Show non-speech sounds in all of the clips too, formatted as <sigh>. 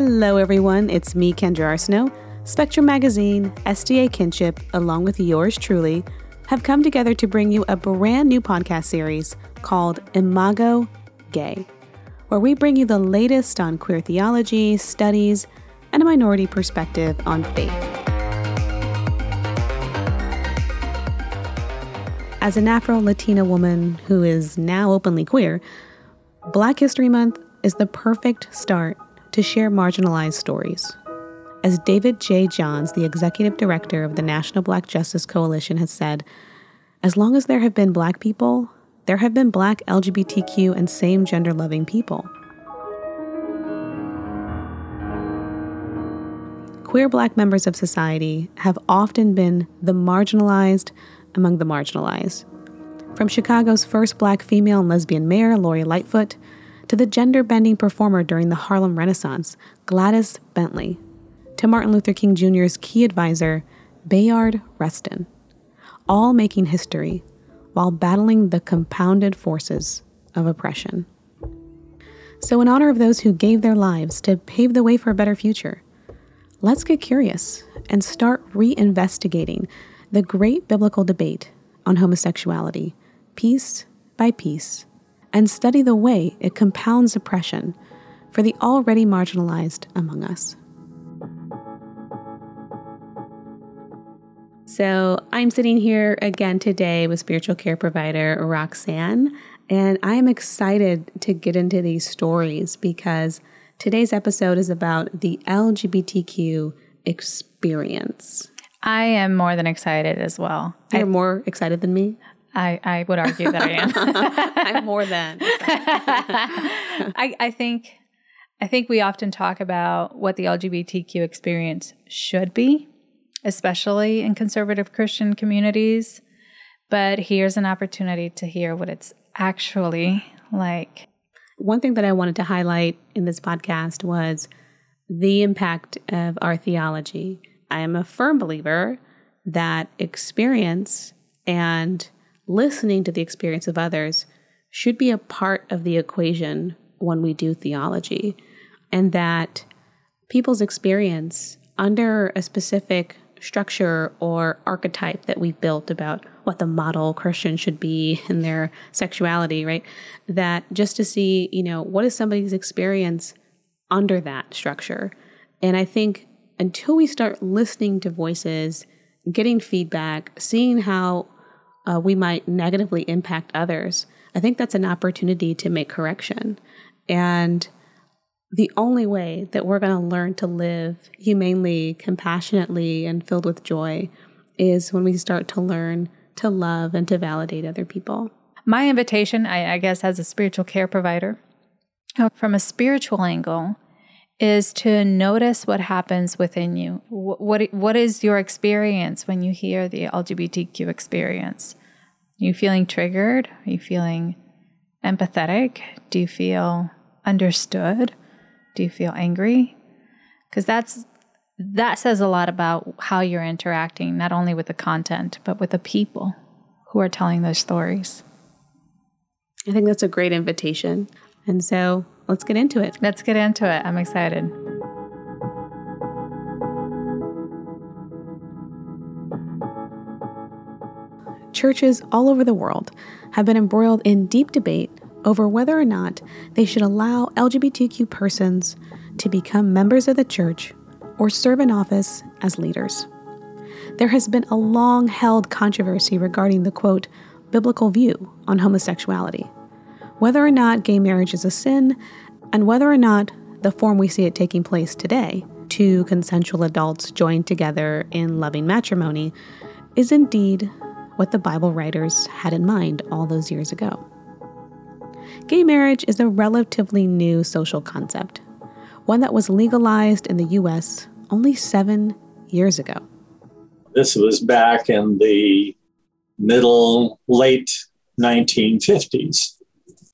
Hello, everyone. It's me, Kendra Arsenault. Spectrum Magazine, SDA Kinship, along with yours truly, have come together to bring you a brand new podcast series called Imago Gei, where we bring you the latest on queer theology, studies, and a minority perspective on faith. As an Afro Latina woman who is now openly queer, Black History Month is the perfect start to share marginalized stories. As David J. Johns, the executive director of the National Black Justice Coalition, has said, as long as there have been black people, there have been black LGBTQ and same gender loving people. Queer black members of society have often been the marginalized among the marginalized. From Chicago's first black female and lesbian mayor, Lori Lightfoot, to the gender bending performer during the Harlem Renaissance, Gladys Bentley, to Martin Luther King Jr.'s key advisor, Bayard Rustin, all making history while battling the compounded forces of oppression. So, in honor of those who gave their lives to pave the way for a better future, let's get curious and start reinvestigating the great biblical debate on homosexuality, piece by piece, and study the way it compounds oppression for the already marginalized among us. So, I'm sitting here again today with spiritual care provider Roxanne, and I am excited to get into these stories because today's episode is about the LGBTQ experience. I am more than excited as well. You're I, more excited than me? I, I would argue that I am. <laughs> I'm more than. <laughs> I, I think I think we often talk about what the LGBTQ experience should be, especially in conservative Christian communities. But here's an opportunity to hear what it's actually like. One thing that I wanted to highlight in this podcast was the impact of our theology. I am a firm believer that experience and listening to the experience of others should be a part of the equation when we do theology, and that people's experience under a specific structure or archetype that we've built about what the model Christian should be in their sexuality, right? That just to see, you know, what is somebody's experience under that structure. And I think until we start listening to voices, getting feedback, seeing how uh, we might negatively impact others, I think that's an opportunity to make correction. And the only way that we're going to learn to live humanely, compassionately, and filled with joy is when we start to learn to love and to validate other people. My invitation, I, I guess, as a spiritual care provider, from a spiritual angle, is to notice what happens within you. What, what, what is your experience when you hear the LGBTQ experience? Are you feeling triggered? Are you feeling empathetic? Do you feel understood? Do you feel angry? Because that's that says a lot about how you're interacting, not only with the content, but with the people who are telling those stories. I think that's a great invitation. And so let's get into it. Let's get into it. I'm excited. churches all over the world have been embroiled in deep debate over whether or not they should allow LGBTQ persons to become members of the church or serve in office as leaders. There has been a long held controversy regarding the quote, biblical view on homosexuality, whether or not gay marriage is a sin, and whether or not the form we see it taking place today, two consensual adults joined together in loving matrimony, is indeed what the Bible writers had in mind all those years ago. Gay marriage is a relatively new social concept, one that was legalized in the U.S. only seven years ago. This was back in the middle, late 1950s.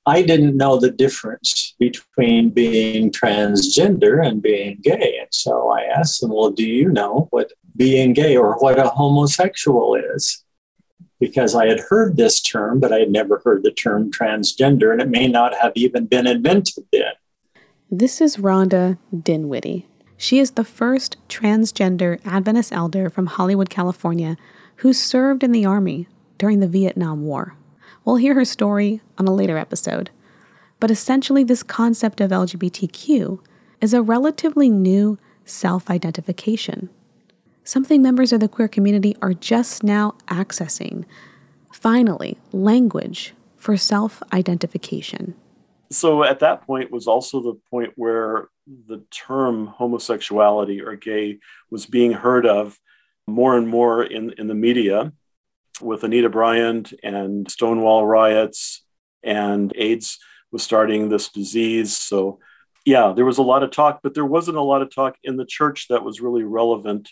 I didn't know the difference between being transgender and being gay. And so I asked them, Well, do you know what being gay or what a homosexual is? because I had heard this term, but I had never heard the term transgender, and it may not have even been invented then. This is Rhonda Dinwiddie. She is the first transgender Adventist elder from Hollywood, California, who served in the Army during the Vietnam War. We'll hear her story on a later episode. But essentially, this concept of LGBTQ is a relatively new self identification, something members of the queer community are just now accessing. Finally, language for self identification. So at that point was also the point where the term homosexuality or gay was being heard of more and more in, in the media with Anita Bryant and Stonewall riots and AIDS was starting this disease. So, yeah, there was a lot of talk, but there wasn't a lot of talk in the church that was really relevant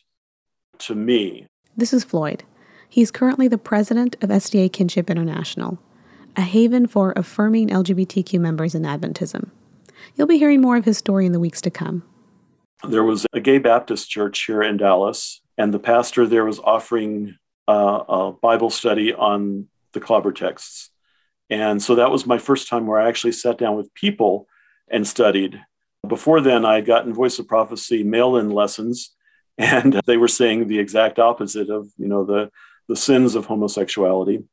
to me. This is Floyd. He's currently the president of SDA Kinship International, a haven for affirming LGBTQ members in Adventism. You'll be hearing more of his story in the weeks to come. There was a gay Baptist church here in Dallas, and the pastor there was offering uh, a Bible study on the clobber texts. And so that was my first time where I actually sat down with people and studied. Before then, I had gotten Voice of Prophecy mail in lessons, <laughs> and they were saying the exact opposite of, you know, the, the sins of homosexuality.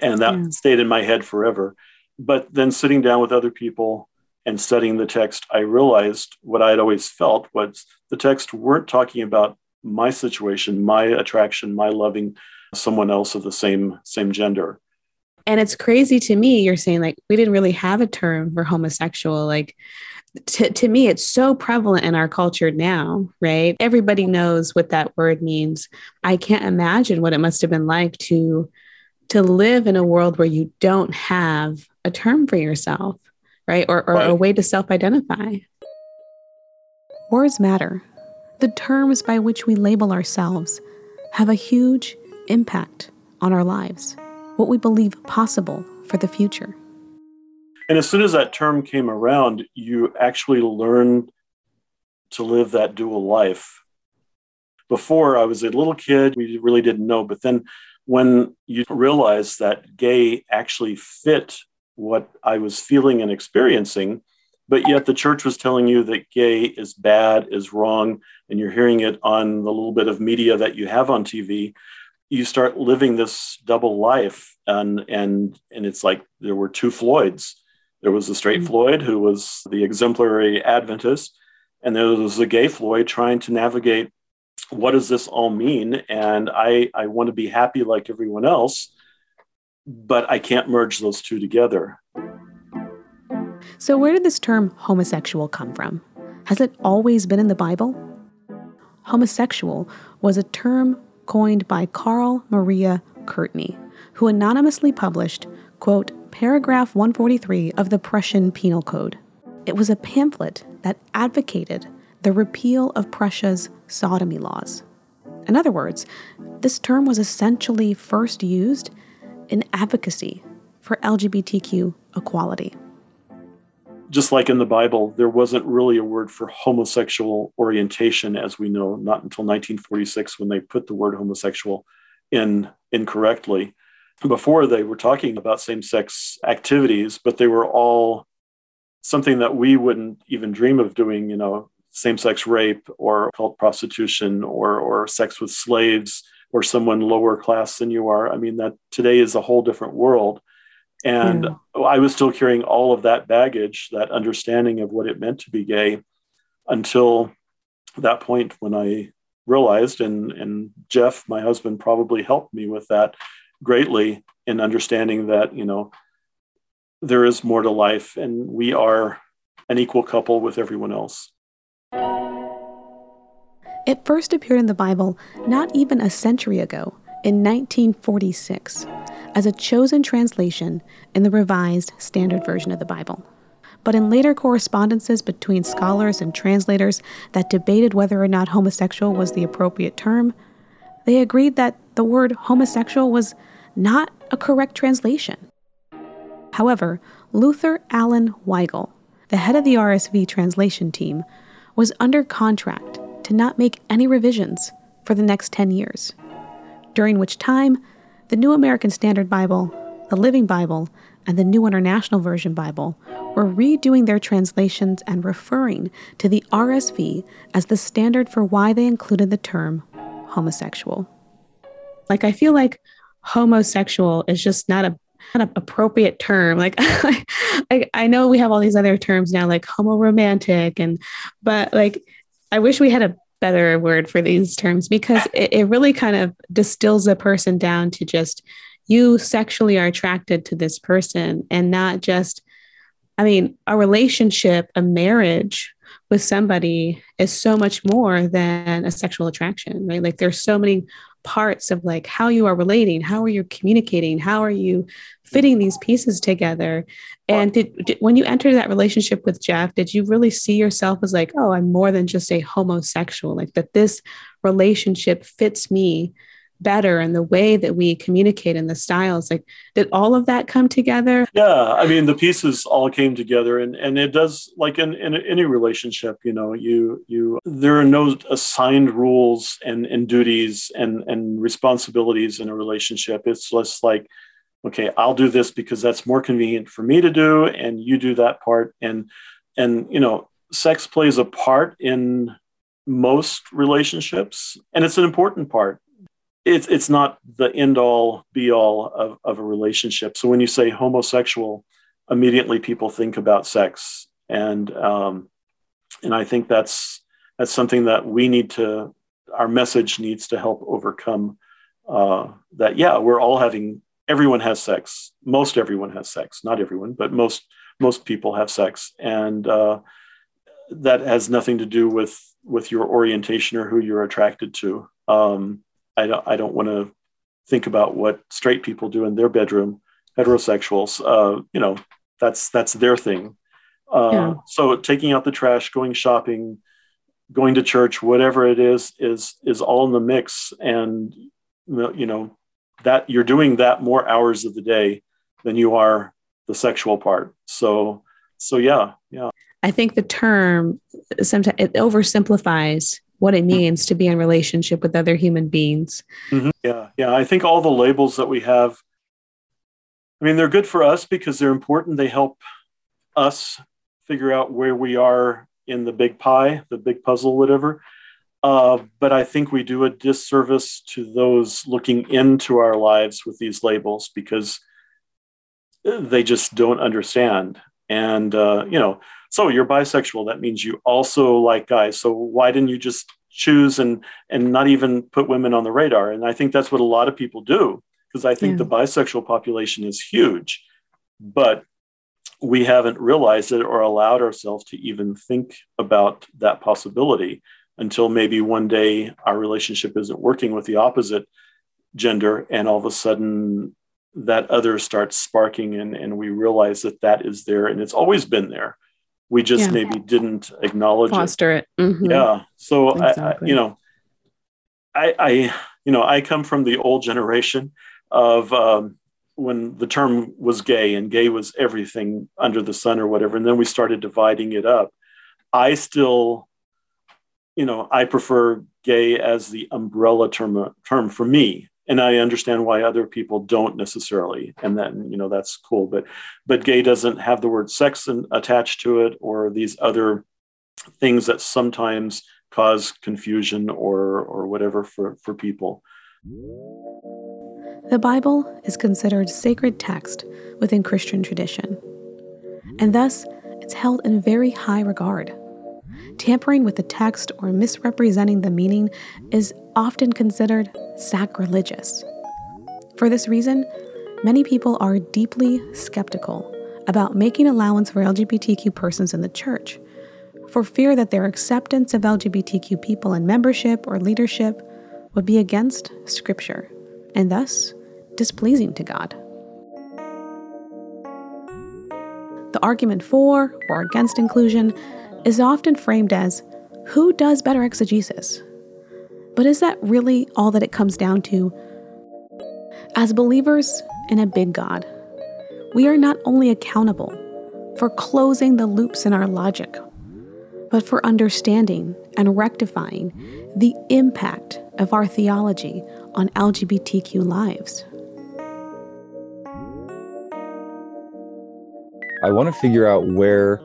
And that yeah. stayed in my head forever. But then sitting down with other people and studying the text, I realized what I had always felt was the text weren't talking about my situation, my attraction, my loving someone else of the same same gender. And it's crazy to me, you're saying like we didn't really have a term for homosexual. Like to, to me, it's so prevalent in our culture now, right? Everybody knows what that word means. I can't imagine what it must have been like to to live in a world where you don't have a term for yourself, right? Or, or right. a way to self-identify. Words matter. The terms by which we label ourselves have a huge impact on our lives, what we believe possible for the future. And as soon as that term came around, you actually learn to live that dual life. Before I was a little kid, we really didn't know. But then when you realize that gay actually fit what I was feeling and experiencing, but yet the church was telling you that gay is bad, is wrong, and you're hearing it on the little bit of media that you have on TV, you start living this double life. And and and it's like there were two Floyds. There was the straight mm-hmm. Floyd who was the exemplary Adventist, and there was the gay Floyd trying to navigate what does this all mean? And I, I want to be happy like everyone else, but I can't merge those two together. So, where did this term homosexual come from? Has it always been in the Bible? Homosexual was a term coined by Karl Maria Kertbeny, who anonymously published, quote, paragraph 143 of the Prussian Penal Code. It was a pamphlet that advocated the repeal of Prussia's sodomy laws. In other words, this term was essentially first used in advocacy for LGBTQ equality just like in the Bible, there wasn't really a word for homosexual orientation, as we know, not until 1946 when they put the word homosexual in incorrectly. Before they were talking about same sex activities, but they were all something that we wouldn't even dream of doing, you know, same sex rape or cult prostitution or, or sex with slaves or someone lower class than you are. I mean, that today is a whole different world. And yeah. I was still carrying all of that baggage, that understanding of what it meant to be gay until that point when I realized, and, and Jeff, my husband, probably helped me with that greatly in understanding that, you know, there is more to life and we are an equal couple with everyone else. It first appeared in the Bible not even a century ago, in 1946 as a chosen translation in the Revised Standard Version of the Bible. But in later correspondences between scholars and translators that debated whether or not homosexual was the appropriate term, they agreed that the word homosexual was not a correct translation. However, Luther Allan Weigle, the head of the RSV translation team, was under contract to not make any revisions for the next 10 years, during which time the New American Standard Bible, the Living Bible, and the New International Version Bible were redoing their translations and referring to the RSV as the standard for why they included the term homosexual. Like, I feel like homosexual is just not a an appropriate term. Like, <laughs> I, I know we have all these other terms now, like homo romantic, and but like, I wish we had a better word for these terms because it, it really kind of distills a person down to just you sexually are attracted to this person and not just I mean, a relationship, a marriage with somebody is so much more than a sexual attraction, right? Like there's so many parts of like how you are relating, how are you communicating, how are you fitting these pieces together. And did, did, when you entered that relationship with Jeff, did you really see yourself as like, oh, I'm more than just a homosexual, like that this relationship fits me better and the way that we communicate and the styles like did all of that come together? Yeah i mean the pieces all came together and and it does like in, in any relationship you know you you there are no assigned rules and and duties and and responsibilities in a relationship. It's just like okay i'll do this because that's more convenient for me to do and you do that part. And and you know sex plays a part in most relationships and it's an important part it's it's not the end all be all of, of a relationship. So when you say homosexual, immediately people think about sex, and um, and I think that's that's something that we need to our message needs to help overcome. Uh, that yeah, we're all having everyone has sex. Most everyone has sex. Not everyone, but most most people have sex, and uh, that has nothing to do with with your orientation or who you're attracted to. Um, I don't I don't want to think about what straight people do in their bedroom. Heterosexuals, uh, you know, that's that's their thing. Uh, yeah. So taking out the trash, going shopping, going to church, whatever it is, is is all in the mix, and you know that you're doing that more hours of the day than you are the sexual part. So so yeah, yeah. I think the term sometimes it oversimplifies what it means to be in relationship with other human beings. Mm-hmm. Yeah, yeah. I think all the labels that we have, I mean, they're good for us because they're important. They help us figure out where we are in the big pie, the big puzzle, whatever. Uh, but I think we do a disservice to those looking into our lives with these labels because they just don't understand. And, uh, you know, so you're bisexual. That means you also like guys. So why didn't you just choose and and not even put women on the radar? And i think that's what a lot of people do because i think yeah. the bisexual population is huge. But we haven't realized it or allowed ourselves to even think about that possibility until maybe one day our relationship isn't working with the opposite gender and all of a sudden that other starts sparking and, and we realize that that is there and it's always been there we just yeah. maybe didn't acknowledge foster it, it. Mm-hmm. yeah so exactly. I, you know I, I you know i come from the old generation of um, when the term was gay and gay was everything under the sun or whatever and then we started dividing it up i still you know i prefer gay as the umbrella term term for me and I understand why other people don't necessarily, and then you know that's cool. But but gay doesn't have the word sex in, attached to it, or these other things that sometimes cause confusion or or whatever for for people. The Bible is considered sacred text within Christian tradition, and thus it's held in very high regard. Tampering with the text or misrepresenting the meaning is often considered sacrilegious. For this reason, many people are deeply skeptical about making allowance for LGBTQ persons in the church, for fear that their acceptance of LGBTQ people in membership or leadership would be against Scripture and thus displeasing to God. The argument for or against inclusion is often framed as who does better exegesis? But is that really all that it comes down to? As believers in a big God, we are not only accountable for closing the loops in our logic, but for understanding and rectifying the impact of our theology on LGBTQ lives. I want to figure out where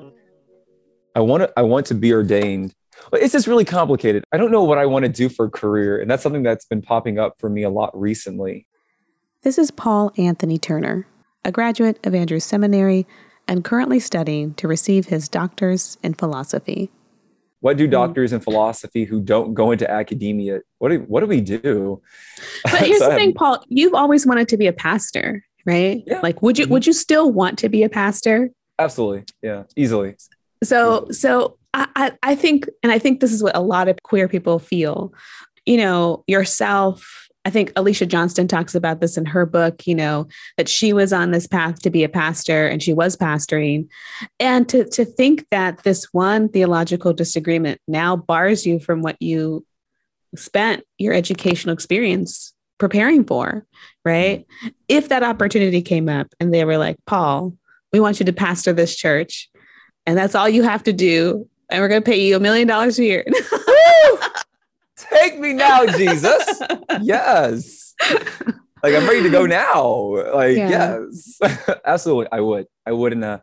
I want to I want to be ordained. But it's just really complicated. I don't know what I want to do for a career, and that's something that's been popping up for me a lot recently. This is Paul Anthony Turner, a graduate of Andrews Seminary and currently studying to receive his doctor's in philosophy. What do doctors in philosophy who don't go into academia? What do what do we do? But <laughs> here's the thing, Paul. You've always wanted to be a pastor, right? Yeah. Like, would you mm-hmm. would you still want to be a pastor? Absolutely, yeah, easily. So so I, I think, and I think this is what a lot of queer people feel. You know, yourself. I think Alicia Johnston talks about this in her book, you know, that she was on this path to be a pastor and she was pastoring. And to, to think that this one theological disagreement now bars you from what you spent your educational experience preparing for, right? If that opportunity came up and they were like, Paul, we want you to pastor this church, and that's all you have to do, and we're going to pay you a million dollars a year. <laughs> Take me now, Jesus. yes. Like I'm ready to go now. Like Yeah. yes, <laughs> absolutely. I would. I would in a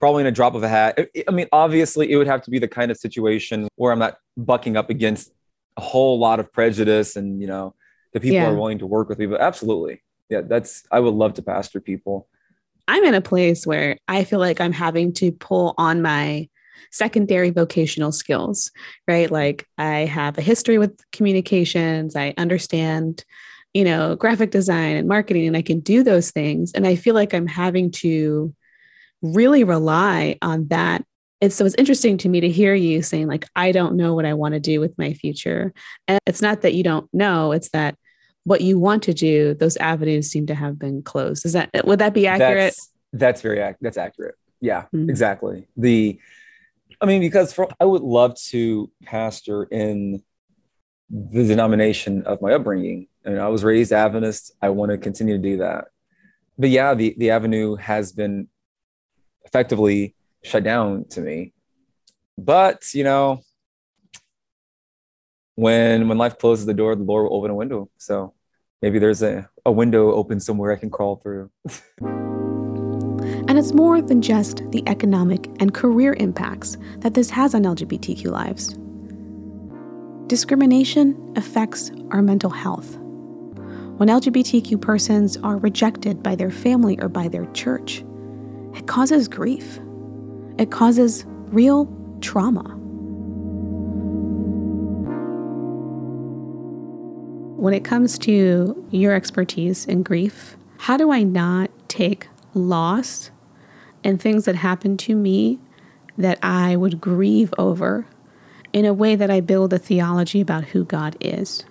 probably in a drop of a hat. I- mean, obviously, it would have to be the kind of situation where I'm not bucking up against a whole lot of prejudice, and you know, the people Yeah. are willing to work with me. But absolutely, yeah, that's. I would love to pastor people. I'm in a place where I feel like I'm having to pull on my secondary vocational skills, right? Like I have a history with communications, I understand, you know, graphic design and marketing, and I can do those things. And I feel like I'm having to really rely on that. It's so it's interesting to me to hear you saying, like, I don't know what I want to do with my future. And it's not that you don't know, it's that what you want to do, those avenues seem to have been closed. Is that would that be accurate? That's that's very ac- that's accurate. Yeah, Mhm. exactly. The, I mean, because for I would love to pastor in the denomination of my upbringing. And I was raised Adventist. I want to continue to do that. But yeah, the the avenue has been effectively shut down to me. But you know, when when life closes the door, the Lord will open a window. So maybe there's a, a window open somewhere I can crawl through. <laughs> And it's more than just the economic and career impacts that this has on LGBTQ lives. Discrimination affects our mental health. When LGBTQ persons are rejected by their family or by their church, it causes grief. It causes real trauma. When it comes to your expertise in grief, how do I not take loss and things that happen to me that I would grieve over in a way that I build a theology about who God is?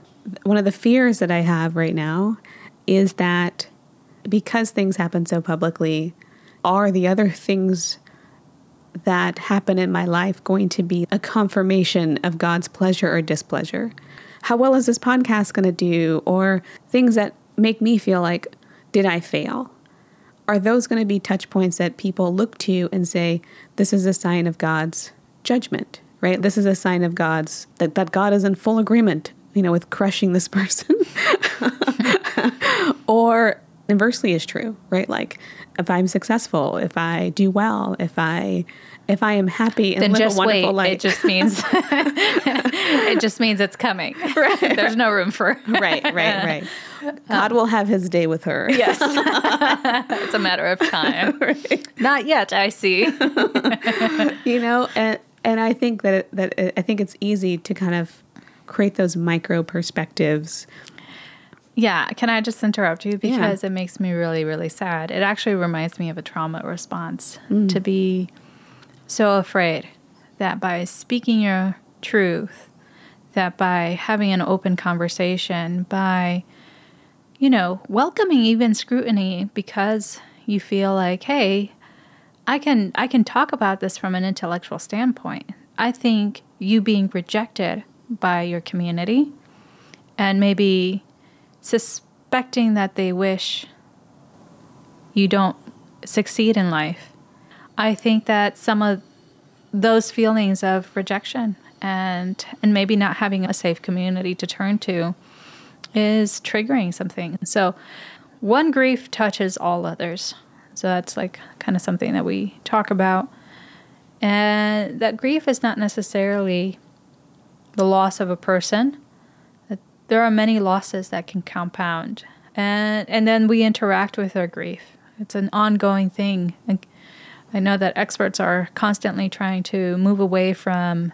One of the fears that I have right now is that because things happen so publicly, are the other things that happen in my life going to be a confirmation of God's pleasure or displeasure? How well is this podcast going to do? Or things that make me feel like, did I fail? Are those going to be touch points that people look to and say, this is a sign of God's judgment, right? This is a sign of God's, that, that God is in full agreement, you know, with crushing this <laughs> person. <laughs> or inversely is true, right? Like if I'm successful, if I do well, if I if I am happy and then live just a wonderful wait. life. It just means <laughs> it just means it's coming. <laughs> Right. There's no room for <laughs> right, right, right. God will have his day with her. Yes. it's a matter of time. Not yet, I see. you know, and and I think that that I think it's easy to kind of create those micro perspectives. Yeah, can I just interrupt you because it makes me really really sad. It actually reminds me of a trauma response mm. to be so afraid that by speaking your truth, that by having an open conversation, by you know, welcoming even scrutiny because you feel like, hey, I can I can talk about this from an intellectual standpoint. I think you being rejected by your community and maybe suspecting that they wish you don't succeed in life. I think that some of those feelings of rejection and and maybe not having a safe community to turn to is triggering something. So one grief touches all others. So that's like kind of something that we talk about. And that grief is not necessarily the loss of a person. There are many losses that can compound. And and then we interact with our grief. It's an ongoing thing. and I know that experts are constantly trying to move away from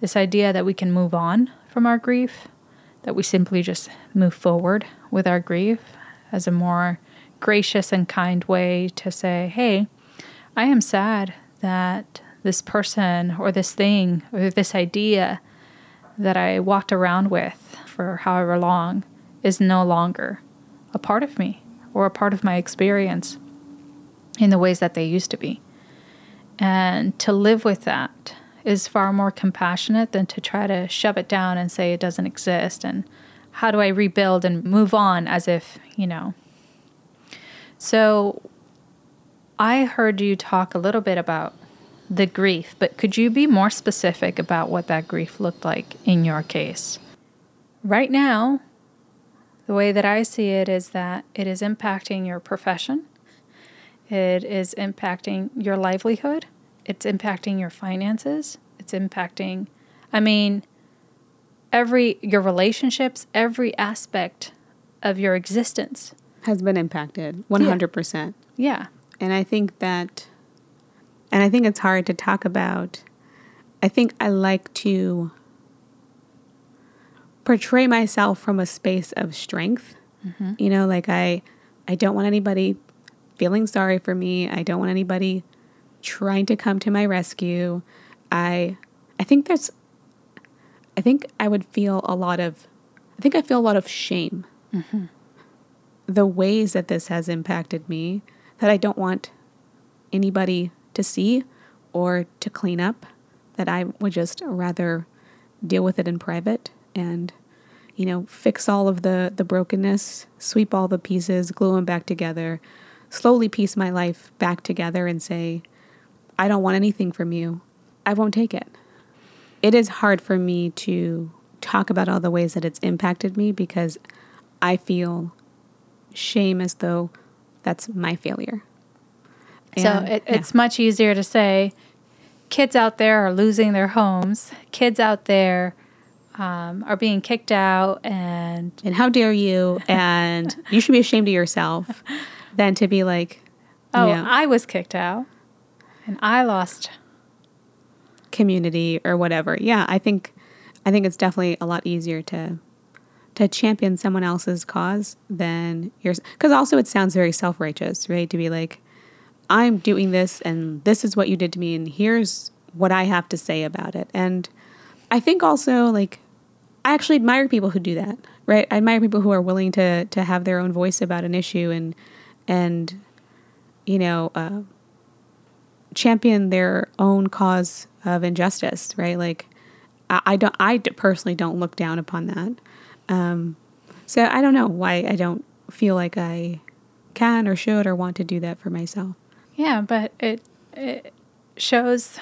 this idea that we can move on from our grief, that we simply just move forward with our grief as a more gracious and kind way to say, hey, I am sad that this person or this thing or this idea that I walked around with for however long is no longer a part of me or a part of my experience in the ways that they used to be. And to live with that is far more compassionate than to try to shove it down and say it doesn't exist. And how do I rebuild and move on as if, you know. So I heard you talk a little bit about the grief, but could you be more specific about what that grief looked like in your case? Right now, the way that I see it is that it is impacting your profession, it is impacting your livelihood, it's impacting your finances, it's impacting, I mean, every your relationships, every aspect of your existence has been impacted 100%. Yeah. yeah. And I think that and I think it's hard to talk about. I think I like to portray myself from a space of strength. Mm-hmm. You know, like I I don't want anybody feeling sorry for me. I don't want anybody trying to come to my rescue. I I think there's I think I would feel a lot of I think I feel a lot of shame. Mm-hmm. The ways that this has impacted me that I don't want anybody to see or to clean up, that I would just rather deal with it in private and you know fix all of the the brokenness sweep all the pieces glue them back together slowly piece my life back together and say i don't want anything from you. I won't take it. It is hard for me to talk about all the ways that it's impacted me because i feel shame as though that's my failure so it, yeah. it's much easier to say kids out there are losing their homes, kids out there um, are being kicked out, and and how dare you? <laughs> And you should be ashamed of yourself. Than to be like, oh, I was kicked out, and I lost community or whatever. Yeah, I think I think it's definitely a lot easier to to champion someone else's cause than yours. Because also it sounds very self righteous, right? To be like, I'm doing this and this is what you did to me and here's what I have to say about it. And I think also like I actually admire people who do that, right? I admire people who are willing to to have their own voice about an issue and and you know uh, champion their own cause of injustice, right? Like I, I don't I personally don't look down upon that. Um, so I don't know why I don't feel like I can or should or want to do that for myself. Yeah, but it it shows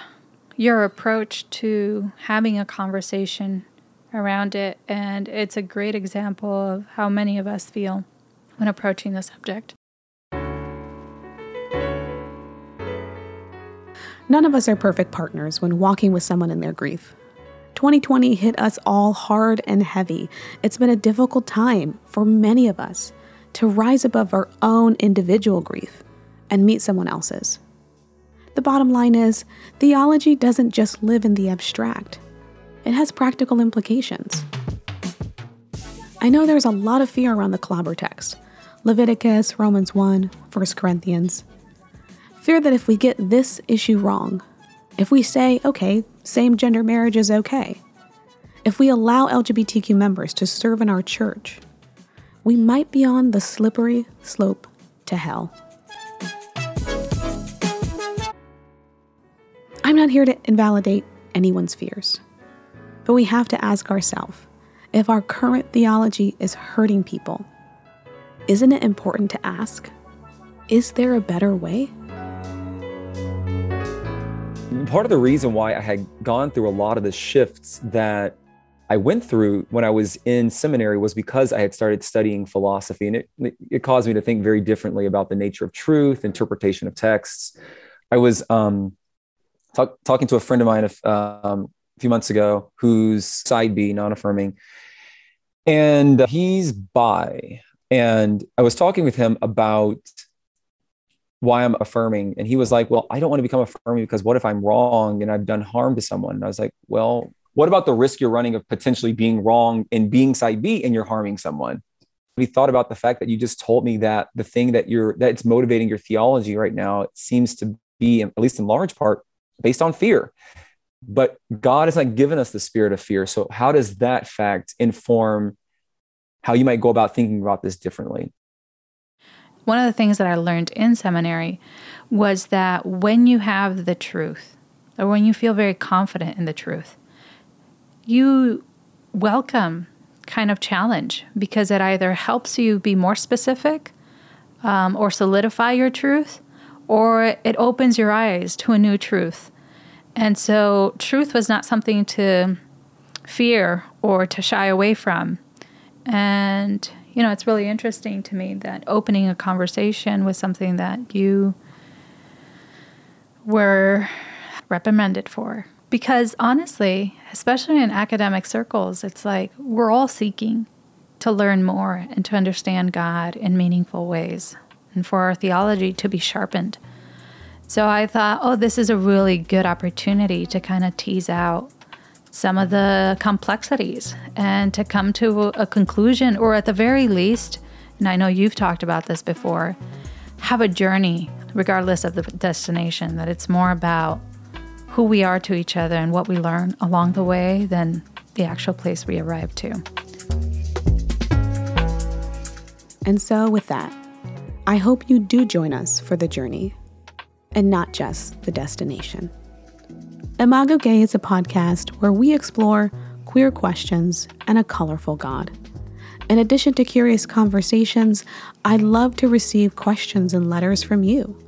your approach to having a conversation around it and it's a great example of how many of us feel when approaching the subject. None of us are perfect partners when walking with someone in their grief. 2020 hit us all hard and heavy. It's been a difficult time for many of us to rise above our own individual grief and meet someone else's. The bottom line is theology doesn't just live in the abstract, it has practical implications. I know there's a lot of fear around the clobber text Leviticus, Romans 1, 1 Corinthians. Fear that if we get this issue wrong, if we say, okay, same gender marriage is okay, if we allow LGBTQ members to serve in our church, we might be on the slippery slope to hell. I'm not here to invalidate anyone's fears, but we have to ask ourselves if our current theology is hurting people, isn't it important to ask, is there a better way? Part of the reason why I had gone through a lot of the shifts that I went through when I was in seminary was because I had started studying philosophy, and it it caused me to think very differently about the nature of truth, interpretation of texts. I was um, talk, talking to a friend of mine um, a few months ago who's side B, non-affirming, and he's bi, and I was talking with him about why I'm affirming. And he was like, Well, I don't want to become affirming because what if I'm wrong and I've done harm to someone? And I was like, Well, what about the risk you're running of potentially being wrong and being side B and you're harming someone? We thought about the fact that you just told me that the thing that you're that it's motivating your theology right now it seems to be at least in large part based on fear. But God has not given us the spirit of fear. So how does that fact inform how you might go about thinking about this differently? One of the things that I learned in seminary was that when you have the truth, or when you feel very confident in the truth, you welcome kind of challenge because it either helps you be more specific um, or solidify your truth, or it opens your eyes to a new truth. And so, truth was not something to fear or to shy away from. And, you know, it's really interesting to me that opening a conversation was something that you were reprimanded for because honestly, especially in academic circles, it's like we're all seeking to learn more and to understand God in meaningful ways and for our theology to be sharpened. So I thought, oh, this is a really good opportunity to kind of tease out some of the complexities and to come to a conclusion, or at the very least, and I know you've talked about this before, have a journey regardless of the destination, that it's more about who we are to each other and what we learn along the way than the actual place we arrive to. And so, with that, I hope you do join us for the journey and not just the destination. Imago Gei is a podcast where we explore queer questions and a colorful God. In addition to curious conversations, I'd love to receive questions and letters from you.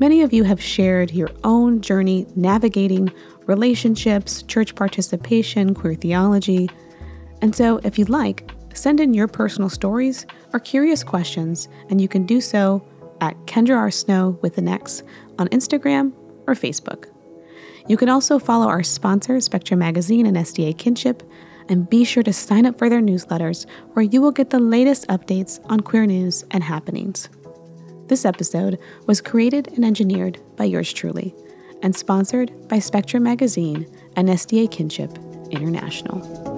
Many of you have shared your own journey navigating relationships, church participation, queer theology. And so, if you'd like, send in your personal stories or curious questions, and you can do so at Kendra R. Snow with an X on Instagram or Facebook. You can also follow our sponsors, Spectrum Magazine and SDA Kinship, and be sure to sign up for their newsletters where you will get the latest updates on queer news and happenings. This episode was created and engineered by yours truly and sponsored by Spectrum Magazine and SDA Kinship International.